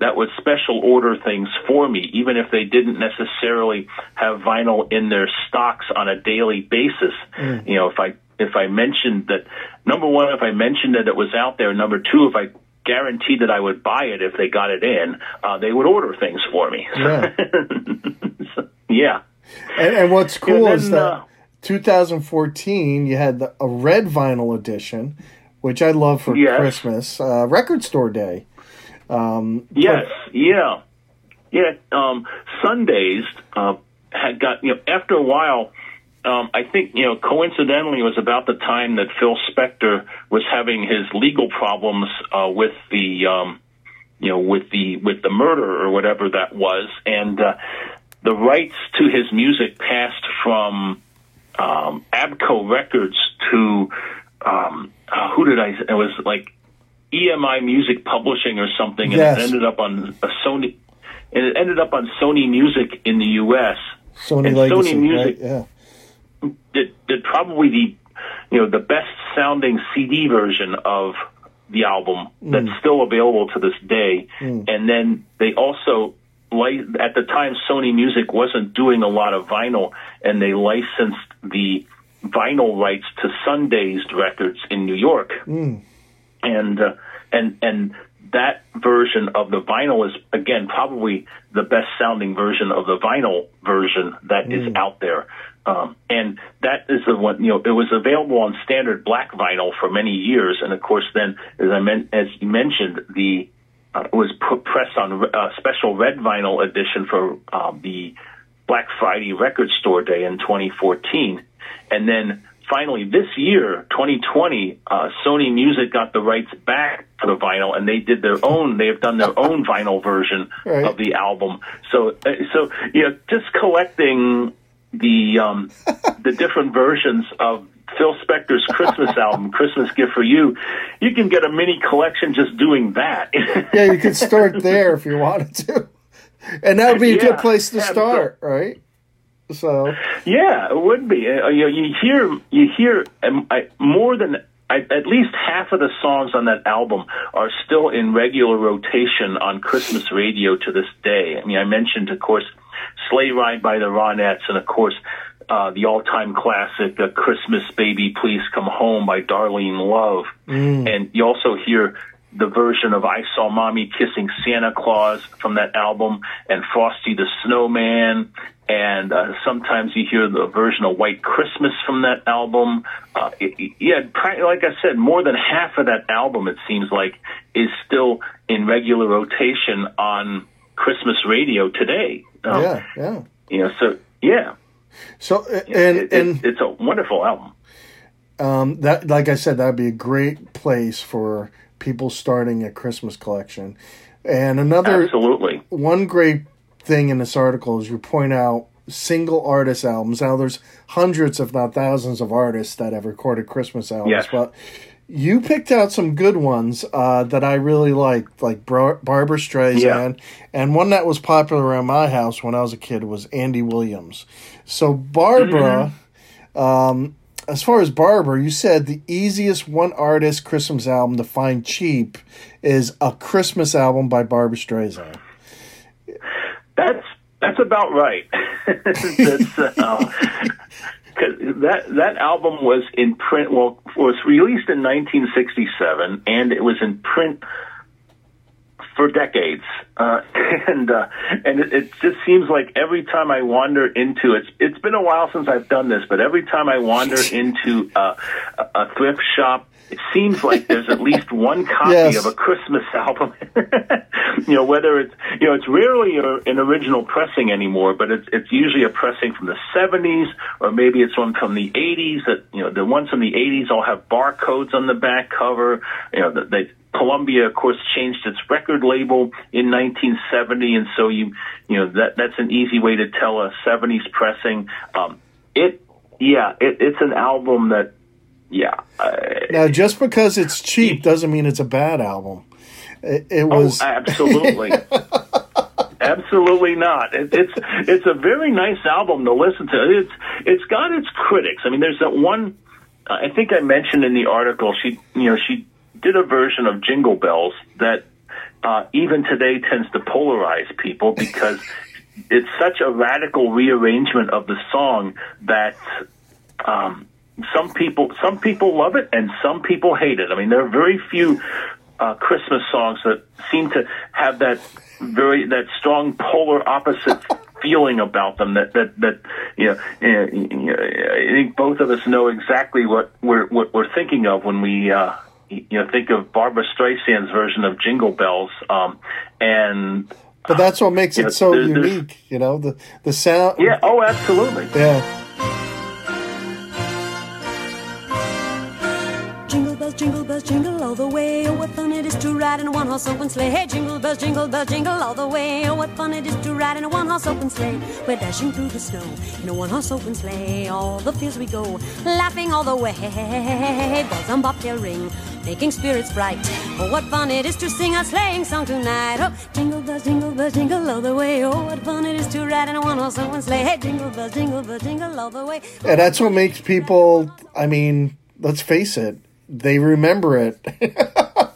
that would special order things for me, even if they didn't necessarily have vinyl in their stocks on a daily basis. You know, if I if I mentioned that number one, if I mentioned that it was out there, number two, if I guaranteed that I would buy it if they got it in, uh, they would order things for me. Yeah. So, yeah. And, and what's cool And is that uh, 2014 you had the, a red vinyl edition, which I love for Yes. Christmas, uh, Record Store Day. Yes, yeah, yeah. Um, Sundazed uh, had got you know after a while. Um, I think you know coincidentally it was about the time that Phil Spector was having his legal problems uh, with the um, you know with the with the murder or whatever that was, and uh, the rights to his music passed from um, ABKCO Records to um, uh, who did I? It was like EMI Music Publishing or something, and Yes. it ended up on a Sony. And it ended up on Sony Music in the U.S. Sony And Legacy, Sony Music- right? Yeah. Did, did probably the you know the best sounding CD version of the album that's still available to this day. And then they also like at the time Sony Music wasn't doing a lot of vinyl, and they licensed the vinyl rights to Sundazed Records in New York. and uh, and and that version of the vinyl is again probably the best sounding version of the vinyl version that is out there. Um, and that is the one, you know, it was available on standard black vinyl for many years. And of course, then, as I meant, as you mentioned, the, uh, it was put, pressed on a special red vinyl edition for, um, the Black Friday Record Store Day in 2014. And then finally this year, 2020, uh, Sony Music got the rights back for the vinyl, and they did their own. They have done their own vinyl version Right. of the album. So, uh, so you know, just collecting the um, the different versions of Phil Spector's Christmas album, Christmas Gift for You, you can get a mini collection just doing that. yeah, you could start there if you wanted to, and that would be a Yeah, good place to start, right? So Yeah, it would be. Uh, you, know, you hear you hear um, I, more than I, at least half of the songs on that album are still in regular rotation on Christmas radio to this day. I mean, I mentioned, of course, "Sleigh Ride" by the Ronettes, and of course. Uh, the all-time classic, uh, "Christmas Baby, Please Come Home" by Darlene Love, and you also hear the version of "I Saw Mommy Kissing Santa Claus" from that album, and "Frosty the Snowman," and uh, sometimes you hear the version of "White Christmas" from that album. Uh, it, yeah, like I said, more than half of that album, it seems like, is still in regular rotation on Christmas radio today. Um, yeah, yeah. you know, so yeah, So and it- and it's a wonderful album. um, that, like I said, that'd be a great place for people starting a Christmas collection. And another Absolutely. one great thing in this article is you point out single artist albums. Now there's hundreds, if not thousands, of artists that have recorded Christmas albums, Yes. but you picked out some good ones uh, that I really liked, like Bar- Barbra Streisand, and one that was popular around my house when I was a kid was Andy Williams. So Barbra, um, as far as Barbra, you said the easiest one artist Christmas album to find cheap is a Christmas album by Barbra Streisand. That's that's about right. that's, uh, that that album was in print. Well, was released in 1967, and it was in print for decades. Uh, and uh, and it, it just seems like every time I wander into it, it's been a while since I've done this, but every time I wander into uh, a, a thrift shop. It seems like there's at least one copy Yes. of a Christmas album. you know, whether it's you know, it's rarely a, an original pressing anymore, but it's it's usually a pressing from the 70s or maybe it's one from the 80s. That you know, the ones from the 80s all have barcodes on the back cover. You know, they Columbia, of course, changed its record label in 1970, and so you you know that that's an easy way to tell a 70s pressing. Um, it yeah, it, it's an album that yeah. Now, just because it's cheap doesn't mean it's a bad album. It, it was. Oh, absolutely. Absolutely not. It, it's it's a very nice album to listen to. It's it's got its critics. I mean, there's that one. I think I mentioned in the article. She you know she did a version of Jingle Bells that uh, even today tends to polarize people because it's such a radical rearrangement of the song that um, some people some people love it and some people hate it. I mean, there are very few uh, Christmas songs that seem to have that very that strong polar opposite feeling about them. That that that you know, eh, you know, I think both of us know exactly what we're what we're thinking of when we. Uh, you know, think of Barbra Streisand's version of Jingle Bells, um, and but that's what makes Yeah, it so there- there's- unique. You know, the the sound. yeah, oh, absolutely. Yeah. Bells, jingle bells, jingle all the way. Oh, what fun it is to ride in a one horse open sleigh. Hey, jingle bells, jingle bells, jingle all the way. Oh, what fun it is to ride in a one horse open sleigh. We're dashing through the snow in a one horse open sleigh. All the fields we go, laughing all the way. Bells on bobtail ring, making spirits bright. Oh, what fun it is to sing a sleighing song tonight. Oh, jingle bells, jingle bells, jingle all the way. Oh, what fun it is to ride in a one horse open sleigh. Hey, jingle bells, jingle bells, jingle all the way. And that's what makes people, I mean, let's face it, they remember it.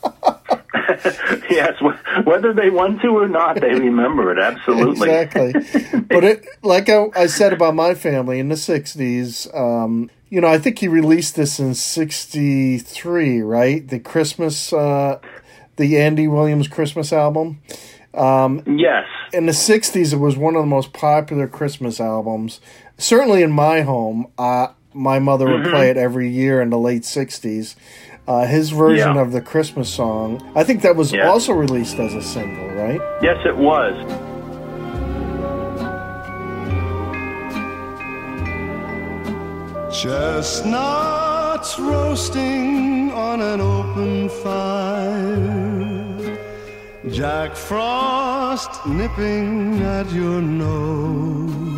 yes, whether they want to or not, they remember it absolutely. exactly. But it, like I, I said about my family in the 60s, um, you know, I think he released this in 63, right? The Christmas, uh, the Andy Williams Christmas album. Yes, in the 60s it was one of the most popular christmas albums certainly in my home uh, my mother would Mm-hmm. play it every year in the late 60s uh, his version Yeah. of the christmas song i think that was Yeah. also released as a single right yes, it was. Chestnuts roasting on an open fire. Jack Frost nipping at your nose.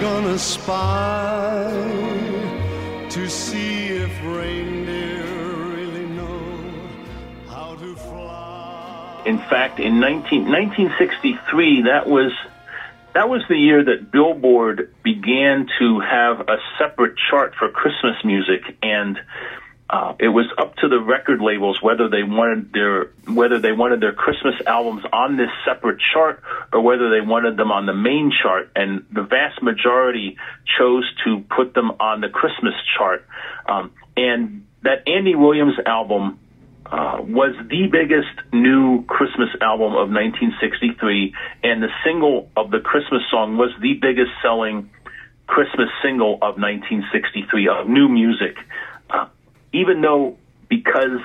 gonna spy to see if reindeer really know how to fly. In fact, in 19, 1963, that was that was the year that Billboard began to have a separate chart for Christmas music, and uh, it was up to the record labels whether they wanted their whether they wanted their Christmas albums on this separate chart or whether they wanted them on the main chart. And the vast majority chose to put them on the Christmas chart. Um, and that Andy Williams album uh, was the biggest new Christmas album of 1963, and the single of the Christmas song was the biggest selling Christmas single of 1963 of new music. Even though because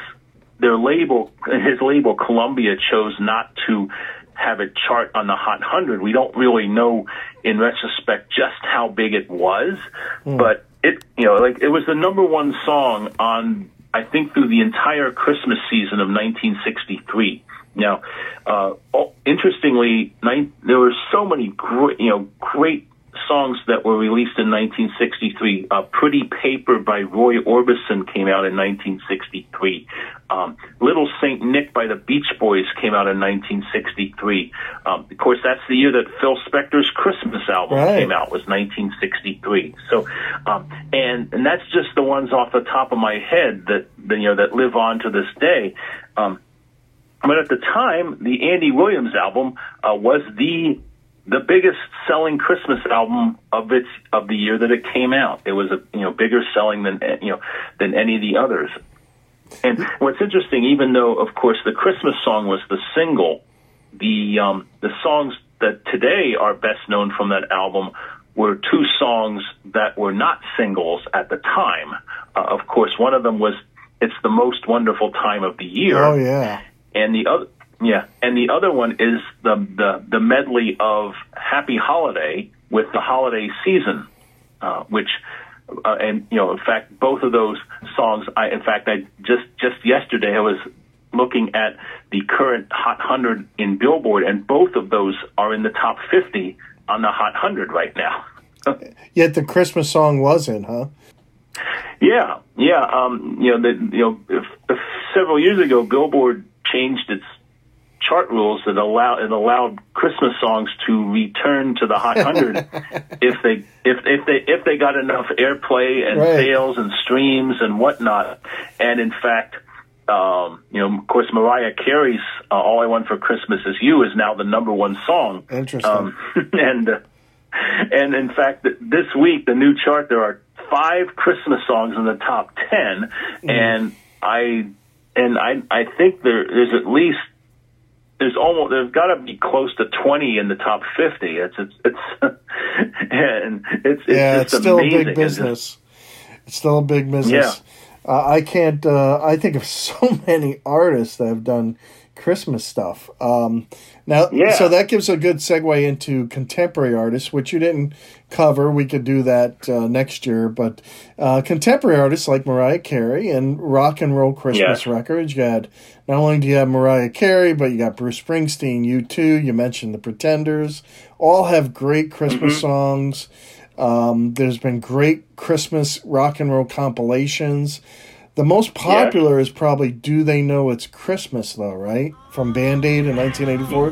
their label, his label Columbia, chose not to have it chart on the Hot 100, we don't really know in retrospect just how big it was, but it, you know, like it was the number one song on I think through the entire Christmas season of 1963. Now, uh, oh, interestingly, nine, there were so many great, you know, great songs that were released in 1963. Uh, Pretty Paper by Roy Orbison came out in 1963. Um, Little Saint Nick by the Beach Boys came out in 1963. Um, of course, that's the year that Phil Spector's Christmas album Right. came out was 1963. So, um, and and that's just the ones off the top of my head that, that you know that live on to this day. Um, but at the time, the Andy Williams album uh, was the the biggest selling Christmas album of its of the year that it came out. It was a you know bigger selling than you know than any of the others. And what's interesting, even though of course the Christmas song was the single, the um, the songs that today are best known from that album were two songs that were not singles at the time. Uh, of course, one of them was "It's the Most Wonderful Time of the Year." Oh yeah. and the other yeah and the other one is the the, the medley of happy holiday with the holiday season uh, which uh, and you know in fact both of those songs i in fact i just just yesterday i was looking at the current hot 100 in billboard and both of those are in the top 50 on the hot 100 right now Yet the Christmas song wasn't, huh? Yeah, yeah. Um, you know, the, you know, if, if several years ago, Billboard changed its chart rules that allow it allowed Christmas songs to return to the Hot 100 if they if if they if they got enough airplay and Right. sales and streams and whatnot. And in fact, um, you know, of course, Mariah Carey's uh, "All I Want for Christmas Is You" is now the number one song. Interesting. Um, and uh, and in fact, this week the new chart there are five Christmas songs in the top ten, and I and I I think there there's at least there's almost there's got to be close to twenty in the top fifty. It's it's it's and it's it's yeah, just it's still amazing. a big business. It's still a big business. Uh, I can't. Uh, I think of so many artists that have done Christmas stuff. Um, now, Yeah. so that gives a good segue into contemporary artists, which you didn't cover. We could do that uh, next year, but uh, contemporary artists like Mariah Carey and rock and roll Christmas Yes. records. You had not only do you have Mariah Carey, but you got Bruce Springsteen, U2. You mentioned the Pretenders. All have great Christmas songs. Um, there's been great Christmas rock and roll compilations. The most popular is probably "Do They Know It's Christmas?" though, right? From Band Aid in 1984.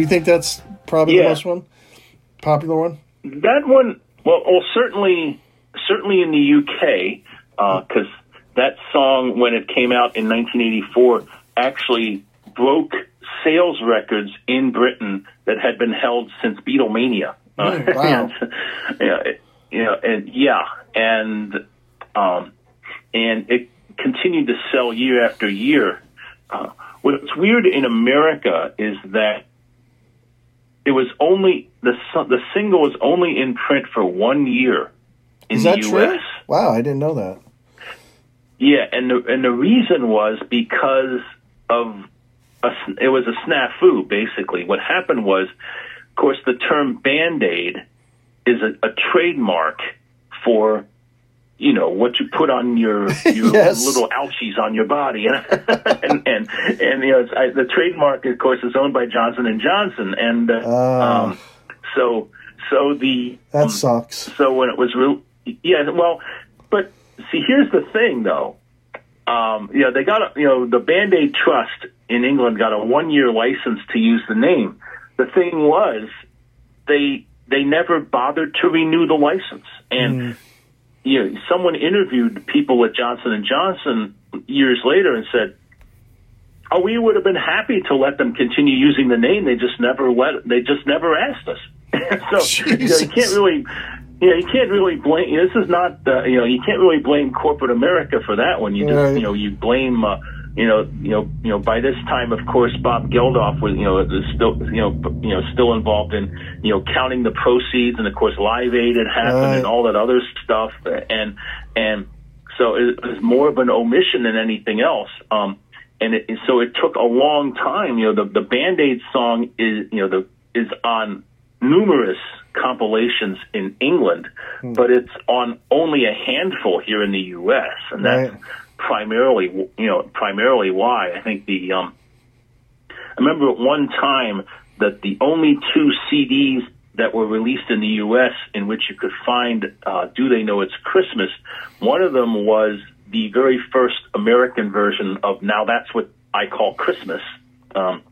Do you think that's probably Yeah. the most one? Popular one? That one, well, well, certainly, certainly in the UK, because that song, when it came out in 1984, actually broke sales records in Britain that had been held since Beatlemania. Uh, Oh, wow. yeah, it- you know, and yeah, and um, and it continued to sell year after year. Uh, what's weird in America is that it was only the the single was only in print for one year in Is the that U.S. true? Wow, I didn't know that. Yeah, and the and the reason was because of a, it was a snafu. Basically, what happened was, of course, the term band aid is a, a trademark for you know what you put on your your Yes. little ouchies on your body, and and and, and you know it's, I, the trademark, of course, is owned by Johnson and Johnson, and uh, Ah. um, so so the That sucks. so when it was real, yeah. Well, but see, here's the thing, though. Um, you know, they got a, you know the Band Aid Trust in England got a one year license to use the name. The thing was, they they never bothered to renew the license, and you know, someone interviewed people at Johnson and Johnson years later and said. Oh, we would have been happy to let them continue using the name. They just never let. They just never asked us. so you, know, you can't really, you know, you can't really blame. You know, This is not, uh, you know, you can't really blame corporate America for that one. You just, Right. you know, you blame, uh, you know, you know, you know. By this time, of course, Bob Geldof was, you know, is still, you know, you know, still involved in, you know, counting the proceeds, and of course, Live Aid had happened, Right. and all that other stuff, and and so it was more of an omission than anything else. Um, and it, so it took a long time. You know, the the Band Aid song is you know the is on numerous compilations in England, but it's on only a handful here in the U.S. and that's Right. Primarily you know primarily why I think the um, I remember at one time that the only two CDs that were released in the U.S. in which you could find uh, "Do They Know It's Christmas," one of them was the very first American version of "Now That's What I Call Christmas," um,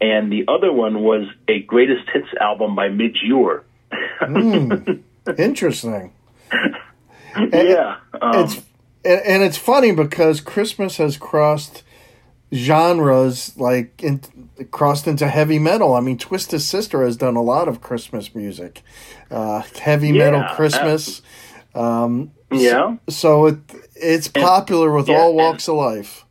and the other one was a greatest hits album by Midge Ure. Interesting. yeah, um, it's and, and it's funny because Christmas has crossed genres like in, crossed into heavy metal. I mean, Twisted Sister has done a lot of Christmas music, uh, heavy metal Yeah, Christmas. yeah. So it it's popular with yeah, all and- walks of life.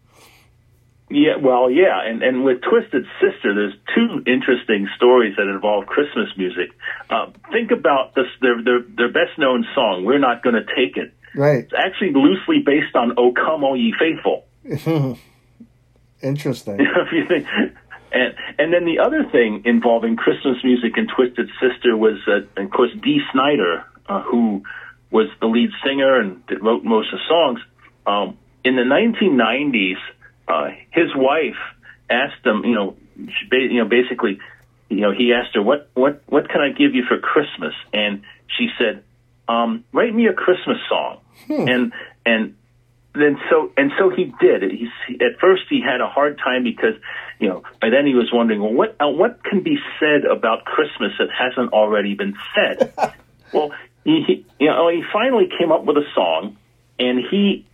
Yeah, well, yeah, and and with Twisted Sister, there's two interesting stories that involve Christmas music. Uh, think about this; their their their best known song, "We're Not Going to Take It." Right. It's actually loosely based on "O Come, All Ye Faithful." Interesting. you. And and then the other thing involving Christmas music and Twisted Sister was, uh, of course, Dee Snider, uh, who was the lead singer and that wrote most of the songs. Um, in the 1990s, uh, his wife asked him, you know, ba- you know, basically, you know, he asked her, "What what what can I give you for Christmas?" And she said, um, "Write me a Christmas song." And and then so and so he did. He's at first he had a hard time because you know by then he was wondering, well, what uh, what can be said about Christmas that hasn't already been said? well, he, he you know he finally came up with a song, and he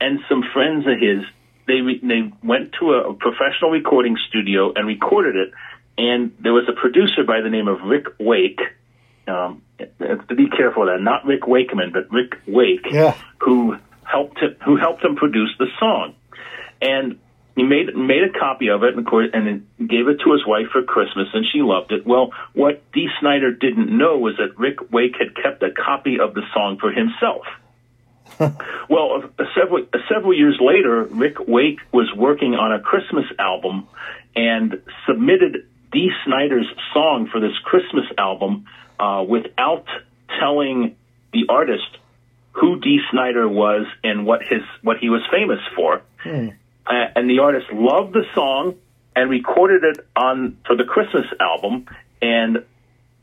and some friends of his they re- they went to a professional recording studio and recorded it. And there was a producer by the name of Rick Wake. Um, to be careful that, not Rick Wakeman, but Rick Wake, Yeah. who helped him, who helped him produce the song. And he made made a copy of it, and of course, and gave it to his wife for Christmas, and she loved it. Well, what Dee Snider didn't know was that Rick Wake had kept a copy of the song for himself. well, uh, several uh, several years later, Rick Wake was working on a Christmas album and submitted Dee Snider's song for this Christmas album uh, without telling the artist who Dee Snider was and what his what he was famous for. Uh, and the artist loved the song and recorded it on for the Christmas album, and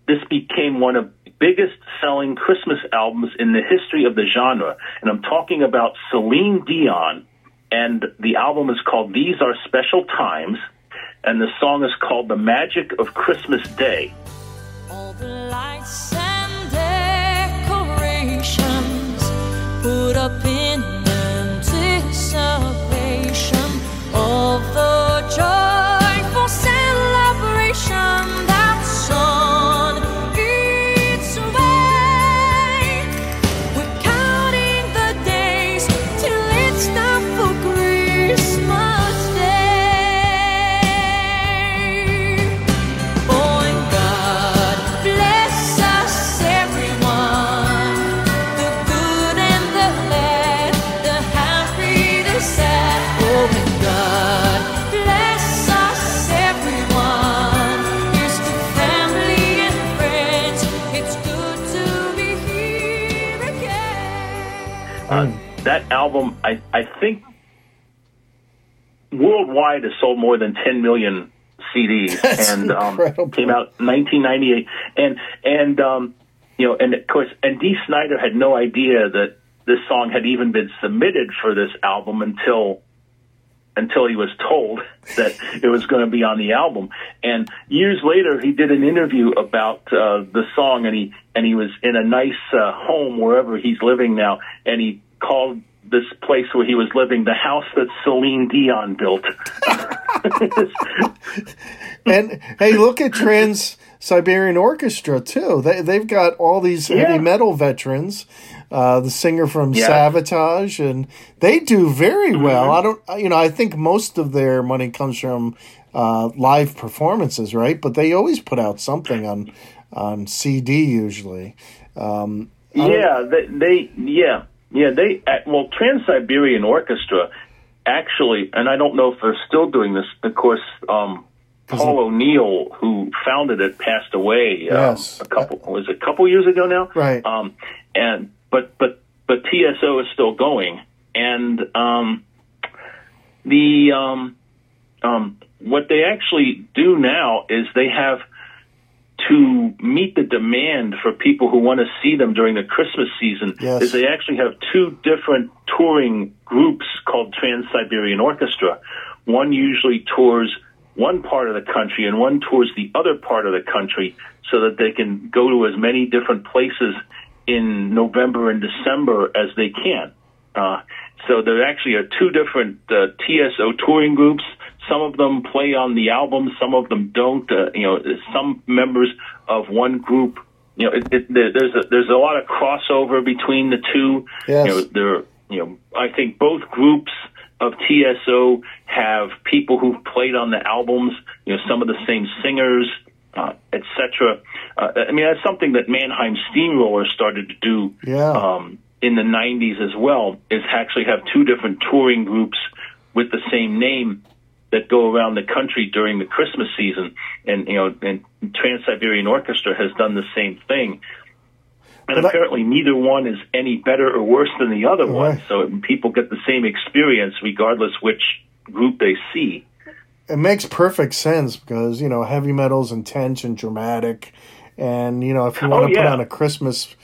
this became one of the biggest selling Christmas albums in the history of the genre. And I'm talking about Celine Dion, and the album is called These Are Special Times. and the song is called "The Magic of Christmas Day." Up that album, I, I think, worldwide has sold more than 10 million CDs, That's and um, came out in 1998. And and um, you know, and of course, and Dee Snider had no idea that this song had even been submitted for this album until until he was told that it was going to be on the album. And years later, he did an interview about uh, the song, and he and he was in a nice uh, home wherever he's living now, and he called this place where he was living the house that Celine Dion built. And hey, look at Trans Siberian Orchestra too. They they've got all these Yeah. heavy metal veterans. Uh, the singer from Yeah. Savatage, and they do very Mm-hmm. well. I don't, you know, I think most of their money comes from uh, live performances, right? But they always put out something on on CD usually. Um, Yeah, they, they yeah, yeah, they uh, well, Trans Siberian Orchestra actually, and I don't know if they're still doing this. Of course, um, Paul O'Neill, who founded it, passed away um, Yes. a couple was it a couple years ago now, Right. Um, and but but but TSO is still going, and um, the um, um, what they actually do now is they have to meet the demand for people who want to see them during the Christmas season Yes. is they actually have two different touring groups called Trans Siberian Orchestra. One usually tours one part of the country and one tours the other part of the country so that they can go to as many different places in November and December as they can. Uh, so there actually are two different uh, TSO touring groups. Some of them play on the album, some of them don't. Uh, you know, some members of one group. You know, it, it, there's a, there's a lot of crossover between the two. Yes. You know, there. You know, I think both groups of TSO have people who've played on the albums. You know, some of the same singers, uh, etc. Uh, I mean, that's something that Mannheim Steamroller started to do Yeah. um, in the 90s as well, is actually have two different touring groups with the same name that go around the country during the Christmas season. And, you know, and Trans Siberian Orchestra has done the same thing. And But apparently, neither one is any better or worse than the other one. So people get the same experience regardless which group they see. it makes perfect sense because you know heavy metal's intense and dramatic, and you know if you want Oh, to put on a Christmas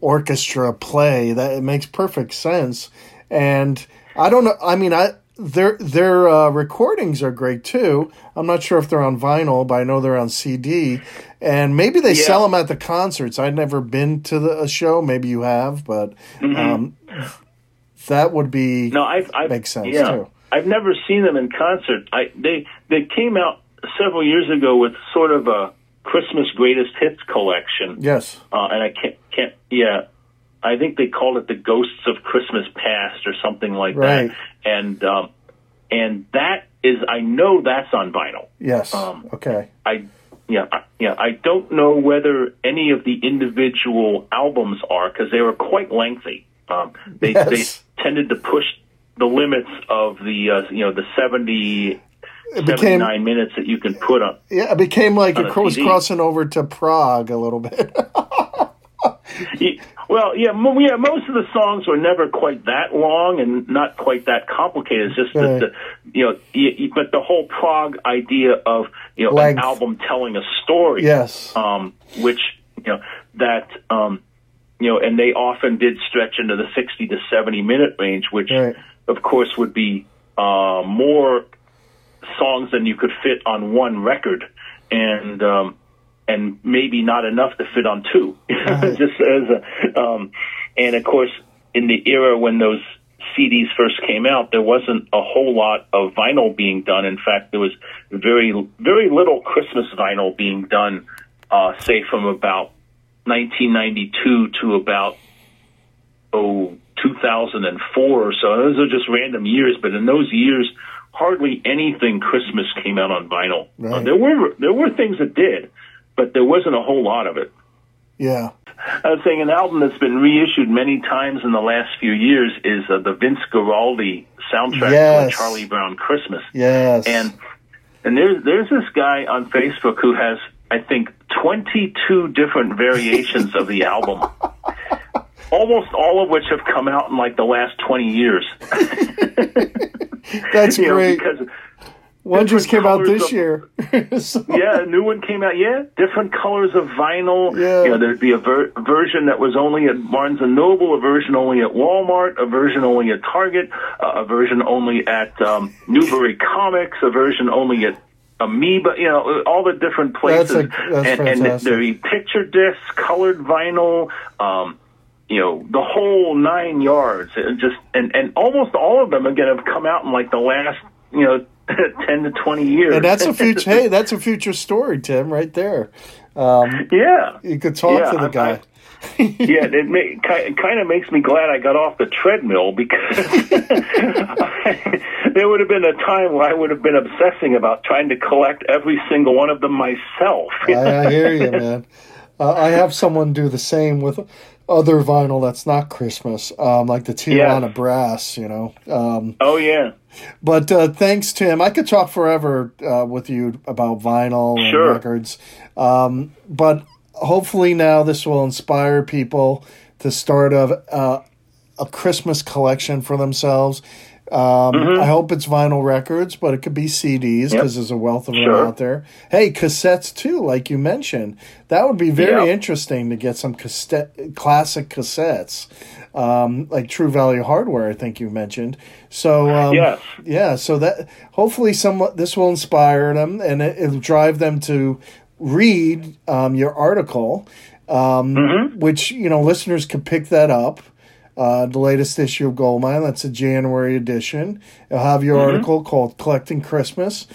orchestra play, that it makes perfect sense. And I don't know. I mean, I their their uh, recordings are great too. I'm not sure if they're on vinyl, but I know they're on CD. And maybe they Yeah. sell them at the concerts. I'd never been to the, a show. Maybe you have, but um, that would be Mm-hmm. No, I've, I've Makes sense, yeah, too. I've never seen them in concert. I they they came out several years ago with sort of a Christmas greatest hits collection, yes. uh, and I can't can't yeah. I think they called it the Ghosts of Christmas Past or something like Right. that. And um, and that is I know that's on vinyl. Yes. Um, okay. I yeah I, yeah I don't know whether any of the individual albums are because they were quite lengthy. Um, they Yes. they tended to push the limits of the uh, you know the 70, It became 79 minutes that you can put on. Yeah, it became like it was CD. crossing over to prog a little bit. Well, yeah, yeah. Most of the songs were never quite that long and not quite that complicated. It's just Right. that the, you know, y y- but the whole prog idea of you know Length. an album telling a story. yes. um, which you know that um, you know, and they often did stretch into the sixty to seventy minute range, which Right. of course would be uh, more songs than you could fit on one record, and um, and maybe not enough to fit on two. Just as a, um, and of course, in the era when those CDs first came out, there wasn't a whole lot of vinyl being done. In fact, there was very very little Christmas vinyl being done. Uh, say from about 1992 to about oh 2004 or so. Those are just random years, but in those years, hardly anything Christmas came out on vinyl. Right. Uh, there were there were things that did, but there wasn't a whole lot of it. Yeah. I was saying an album that's been reissued many times in the last few years is uh, the Vince Guaraldi soundtrack to Yes. a Charlie Brown Christmas. Yes. And and there's there's this guy on Facebook who has I think 22 different variations of the album. Almost all of which have come out in like the last 20 years. That's You know, great. because One just came out this of- year. So- yeah, a new one came out. Yeah, different colors of vinyl. Yeah. You know, there'd be a ver- version that was only at Barnes and Noble, a version only at Walmart, a version only at Target, uh, a version only at um, Newbury Comics, a version only at Amoeba. You know, all the different places. That's a- that's and, and there'd be picture discs, colored vinyl. Um, you know the whole nine yards. It just and and almost all of them again have come out in like the last you know ten to twenty years. and that's a future. hey, that's a future story, Tim, right there. Um, yeah. you could talk Yeah, to the I- guy. yeah, it, it kind of makes me glad I got off the treadmill because there would have been a time where I would have been obsessing about trying to collect every single one of them myself. I, I hear you, man. Uh, I have someone do the same with other vinyl that's not Christmas, um, like the Tijuana Brass, you know. Um, oh yeah, but uh, thanks, Tim. I could talk forever uh, with you about vinyl and Sure. records. Um, but hopefully now this will inspire people to start a, uh, a Christmas collection for themselves. Um, I hope it's vinyl records, but it could be CDs because Yep. there's a wealth of them Sure. out there. Hey, cassettes too, like you mentioned. That would be very interesting to get some cassette, classic cassettes, um, like True Value Hardware. I think you mentioned. So um, Yes. yeah. So that hopefully some this will inspire them and it, it'll drive them to read um, your article, um, Mm-hmm. which you know listeners could pick that up. Uh, the latest issue of Goldmine. That's a January edition. It'll have your Mm-hmm. article called "Collecting Christmas,"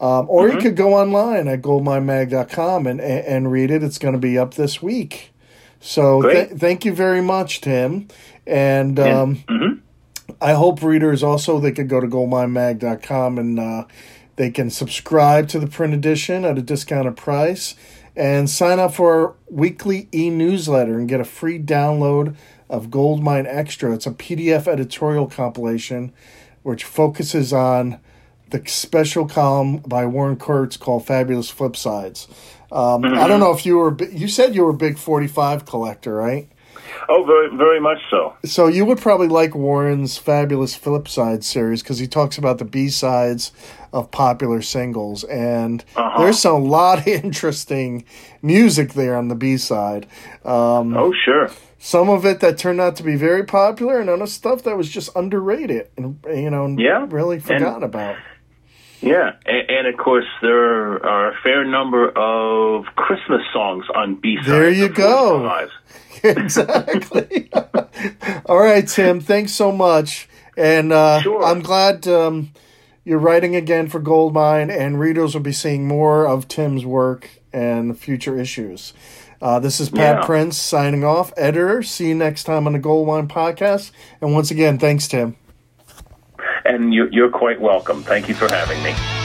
um, or you could go online at goldminemag.com and and and read it. It's going to be up this week. So th- thank you very much, Tim. And um, mm-hmm. I hope readers also they could go to goldminemag.com and uh, they can subscribe to the print edition at a discounted price and sign up for our weekly e-newsletter and get a free download of Goldmine Extra. It's a PDF editorial compilation which focuses on the special column by Warren Kurtz called "Fabulous Flip Sides." Um, I don't know if you were, you said you were a big forty-five collector, right? Oh, very very much so. So you would probably like Warren's fabulous flip side series because he talks about the B sides of popular singles, and Uh-huh. there's a lot of interesting music there on the B side. Um, Oh sure. some of it that turned out to be very popular, and other stuff that was just underrated and you know Yeah. really And- forgotten about. Yeah, and, and of course there are a fair number of Christmas songs on B sides. There you go. exactly. All right, Tim. Thanks so much, and uh, Sure. I'm glad um, you're writing again for Goldmine, and readers will be seeing more of Tim's work and future issues. Uh, this is Pat Yeah. Prince signing off, editor. See you next time on the Goldmine podcast. And once again, thanks, Tim. And you're, quite welcome. Thank you for having me.